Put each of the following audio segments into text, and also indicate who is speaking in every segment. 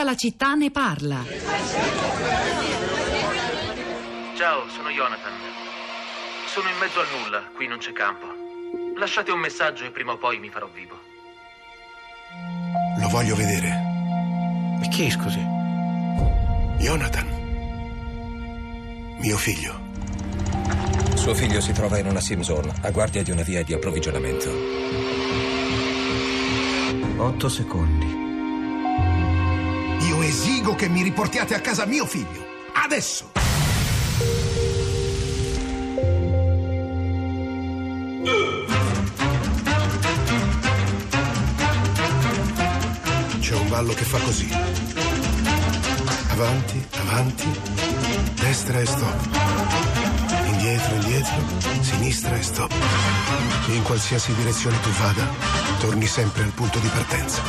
Speaker 1: Tutta la città ne parla.
Speaker 2: Ciao, sono Jonathan. Sono in mezzo al nulla, qui non c'è campo. Lasciate un messaggio e prima o poi mi farò vivo.
Speaker 3: Lo voglio vedere.
Speaker 4: E chi, scusi?
Speaker 3: Jonathan. Mio figlio.
Speaker 4: Suo figlio si trova in una Simson, a guardia di una via di approvvigionamento. Otto secondi.
Speaker 3: Esigo che mi riportiate a casa mio figlio. Adesso. C'è un ballo che fa così. Avanti, avanti, destra e stop. Indietro, indietro, sinistra e stop. In qualsiasi direzione tu vada, torni sempre al punto di partenza.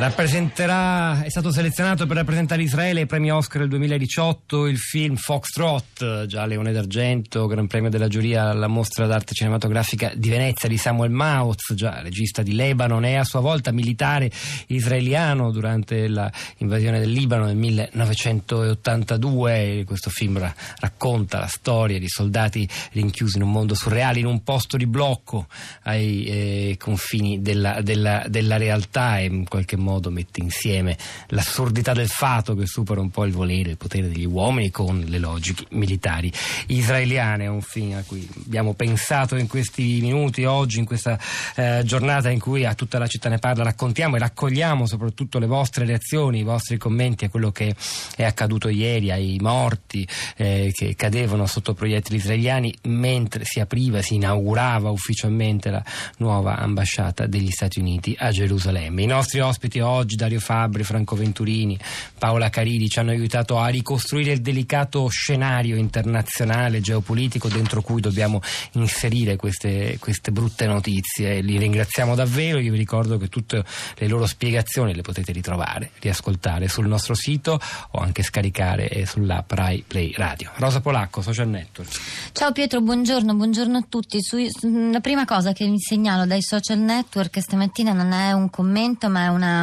Speaker 5: Rappresenterà, è stato selezionato per rappresentare Israele ai premi Oscar del 2018 il film Foxtrot, già Leone d'Argento, Gran Premio della giuria alla mostra d'arte cinematografica di Venezia di Samuel Maoz, già regista di Lebanon e a sua volta militare israeliano durante l'invasione del Libano nel 1982. Questo film ra- racconta la storia di soldati rinchiusi in un mondo surreale, in un posto di blocco ai eh, confini della, della, della realtà e in qualche modo modo mette insieme l'assurdità del fato che supera un po' il volere, il potere degli uomini con le logiche militari israeliane. È un film a cui abbiamo pensato in questi minuti, oggi, in questa eh, giornata in cui a tutta la città ne parla, raccontiamo e raccogliamo soprattutto le vostre reazioni, i vostri commenti a quello che è accaduto ieri, ai morti eh, che cadevano sotto proiettili israeliani mentre si apriva, si inaugurava ufficialmente la nuova ambasciata degli Stati Uniti a Gerusalemme. I nostri ospiti oggi Dario Fabri, Franco Venturini, Paola Caridi ci hanno aiutato a ricostruire il delicato scenario internazionale geopolitico dentro cui dobbiamo inserire queste, queste brutte notizie. Li ringraziamo davvero, io vi ricordo che tutte le loro spiegazioni le potete ritrovare, riascoltare sul nostro sito o anche scaricare sull'app Rai Play Radio. Rosa Polacco, Social Network.
Speaker 6: Ciao Pietro, buongiorno, buongiorno a tutti. La prima cosa che vi segnalo dai social network stamattina non è un commento ma è una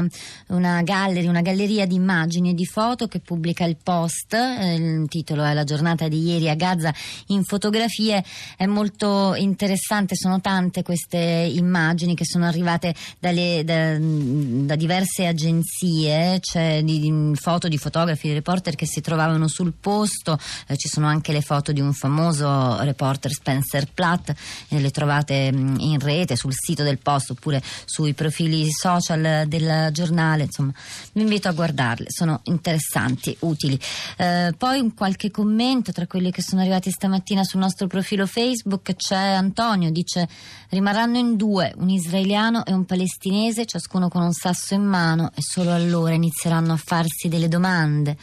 Speaker 6: una, gallery, una galleria di immagini e di foto che pubblica il post. Eh, il titolo è La giornata di ieri a Gaza in fotografie. È molto interessante, sono tante queste immagini che sono arrivate dalle, da, da, diverse agenzie. C'è di, di, foto di fotografi, di reporter che si trovavano sul posto. Eh, ci sono anche le foto di un famoso reporter Spencer Platt. Eh, le trovate mh, in rete sul sito del post oppure sui profili social del giornale, insomma, vi invito a guardarle, sono interessanti, utili. Eh, poi un qualche commento tra quelli che sono arrivati stamattina sul nostro profilo Facebook c'è Antonio, dice rimarranno in due, un israeliano e un palestinese, ciascuno con un sasso in mano e solo allora inizieranno a farsi delle domande.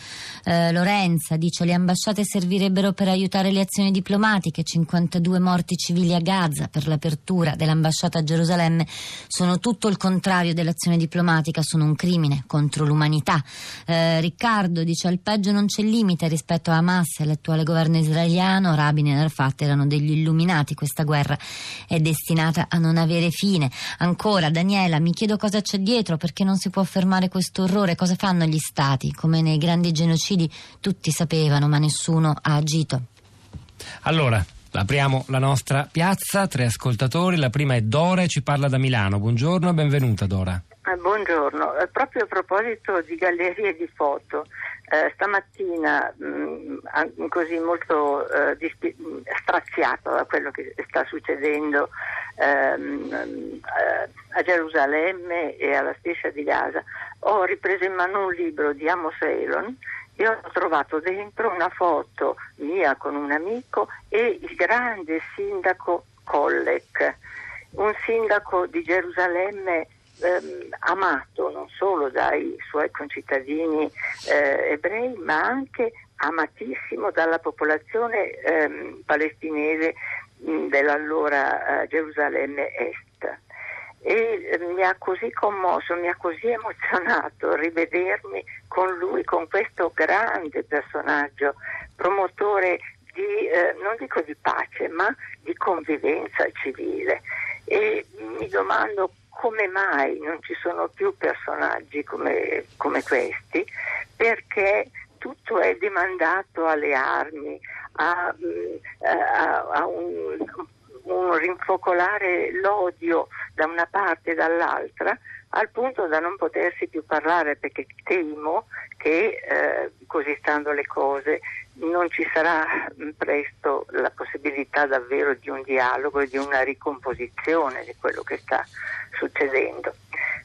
Speaker 6: Eh, Lorenza dice le ambasciate servirebbero per aiutare le azioni diplomatiche, 52 morti civili a Gaza per l'apertura dell'ambasciata a Gerusalemme sono tutto il contrario dell'azione diplomatica sono un crimine contro l'umanità. Eh, Riccardo dice al peggio non c'è limite rispetto a Hamas e all'attuale governo israeliano. Rabin e Arafat erano degli illuminati. Questa guerra è destinata a non avere fine. Ancora, Daniela, mi chiedo cosa c'è dietro, perché non si può fermare questo orrore. Cosa fanno gli stati? Come nei grandi genocidi tutti sapevano, ma nessuno ha agito.
Speaker 5: Allora, Apriamo la nostra piazza, tre ascoltatori, la prima è Dora e ci parla da Milano. Buongiorno e benvenuta Dora.
Speaker 7: Eh, buongiorno, eh, proprio a proposito di gallerie di foto, eh, stamattina mh, mm, così molto eh, dispi- straziato da quello che sta succedendo ehm, eh, a Gerusalemme e alla striscia di Gaza, ho ripreso in mano un libro di Amos Elon e ho trovato dentro una foto mia con un amico e il grande sindaco Kollek, un sindaco di Gerusalemme ehm, amato non solo dai suoi concittadini eh, ebrei, ma anche amatissimo dalla popolazione ehm, palestinese mh, dell'allora eh, Gerusalemme Est. E eh, mi ha così commosso, mi ha così emozionato rivedermi con lui, con questo grande personaggio, promotore di, eh, non dico di pace, ma di convivenza civile. E mi domando come mai non ci sono più personaggi come, come questi? Perché tutto è demandato alle armi, a, mm, a, a un, un rinfocolare l'odio da una parte e dall'altra al punto da non potersi più parlare perché temo che eh, così stando le cose non ci sarà presto la possibilità davvero di un dialogo e di una ricomposizione di quello che sta succedendo.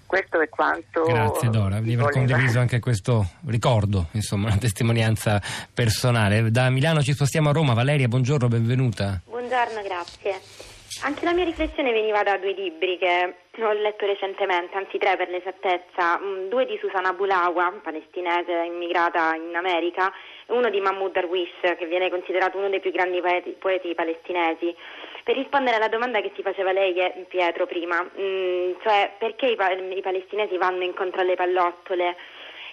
Speaker 7: Questo è quanto.
Speaker 5: Grazie Dora di aver condiviso anche questo ricordo, insomma, una testimonianza personale. Da Milano ci spostiamo a Roma. Valeria, buongiorno, benvenuta.
Speaker 1: Buongiorno, grazie. Anche la mia riflessione veniva da due libri che ho letto recentemente, anzi tre per l'esattezza, mm, due di Susanna Bulawa, palestinese immigrata in America, e uno di Mahmoud Darwish, che viene considerato uno dei più grandi poeti, poeti palestinesi. Per rispondere alla domanda che si faceva lei, Pietro, prima, mh, mm, cioè perché i, i palestinesi vanno incontro alle pallottole?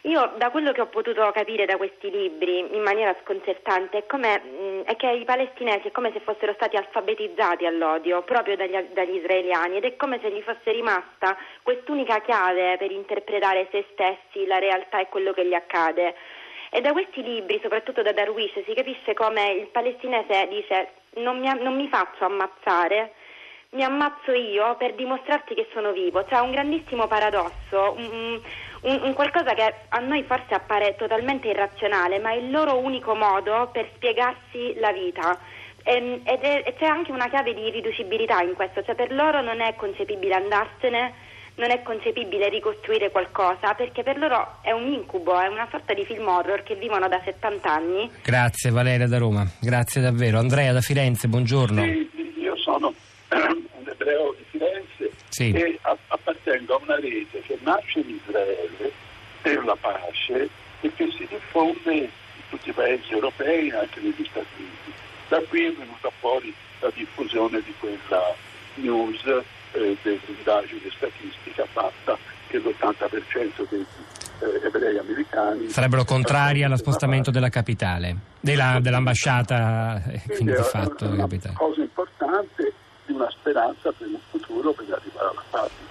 Speaker 1: Io da quello che ho potuto capire da questi libri in maniera sconcertante è, mh, mm, è che i palestinesi è come se fossero stati alfabetizzati all'odio proprio dagli, dagli, israeliani ed è come se gli fosse rimasta quest'unica chiave per interpretare se stessi, la realtà e quello che gli accade. E da questi libri, soprattutto da Darwish, si capisce come il palestinese dice non mi, non mi faccio ammazzare, mi ammazzo io per dimostrarti che sono vivo. C'è un grandissimo paradosso. Un, un, un, qualcosa che a noi forse appare totalmente irrazionale, ma è il loro unico modo per spiegarsi la vita. E, ed è, e c'è anche una chiave di riducibilità in questo, cioè per loro non è concepibile andarsene, non è concepibile ricostruire qualcosa, perché per loro è un incubo, è una sorta di film horror che vivono da 70 anni.
Speaker 5: Grazie Valeria da Roma, grazie davvero. Andrea da Firenze, buongiorno.
Speaker 8: Sì, io sono un ebreo di Firenze sì. e appartengo a una rete che nasce in Israele per la pace e che si diffonde in tutti i paesi europei e anche negli Stati Uniti. Da qui è venuta fuori la diffusione di quella news eh, dell'indagine statistica fatta che l'80% degli eh, ebrei americani
Speaker 5: sarebbero contrari allo spostamento della capitale, della, dell'ambasciata, eh, quindi di fatto. È
Speaker 8: una cosa importante speranza per un futuro per arrivare alla pace.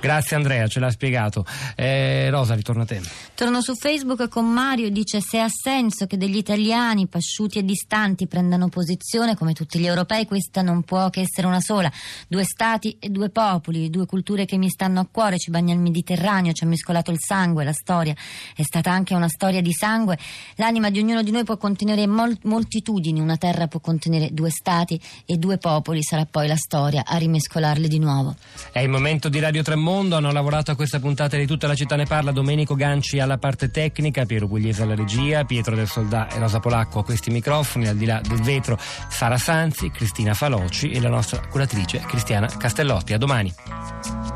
Speaker 5: Grazie Andrea, ce l'ha spiegato. Eh, Rosa, ritorno a te.
Speaker 6: Torno su Facebook con Mario, dice se ha senso che degli italiani pasciuti e distanti prendano posizione come tutti gli europei, questa non può che essere una sola. Due stati e due popoli, due culture che mi stanno a cuore, ci bagna il Mediterraneo, ci ha mescolato il sangue, la storia è stata anche una storia di sangue. L'anima di ognuno di noi può contenere mol- moltitudini, una terra può contenere due stati e due popoli, sarà poi la storia a rimescolarle di nuovo.
Speaker 5: È il momento di Radio Tremondo mondo. Hanno lavorato a questa puntata di Tutta la città ne parla. Domenico Ganci alla parte tecnica, Piero Pugliese alla regia, Pietro del Soldà e Rosa Polacco a questi microfoni. Al di là del vetro, Sara Sanzi, Cristina Faloci e la nostra curatrice Cristiana Castellotti. A domani.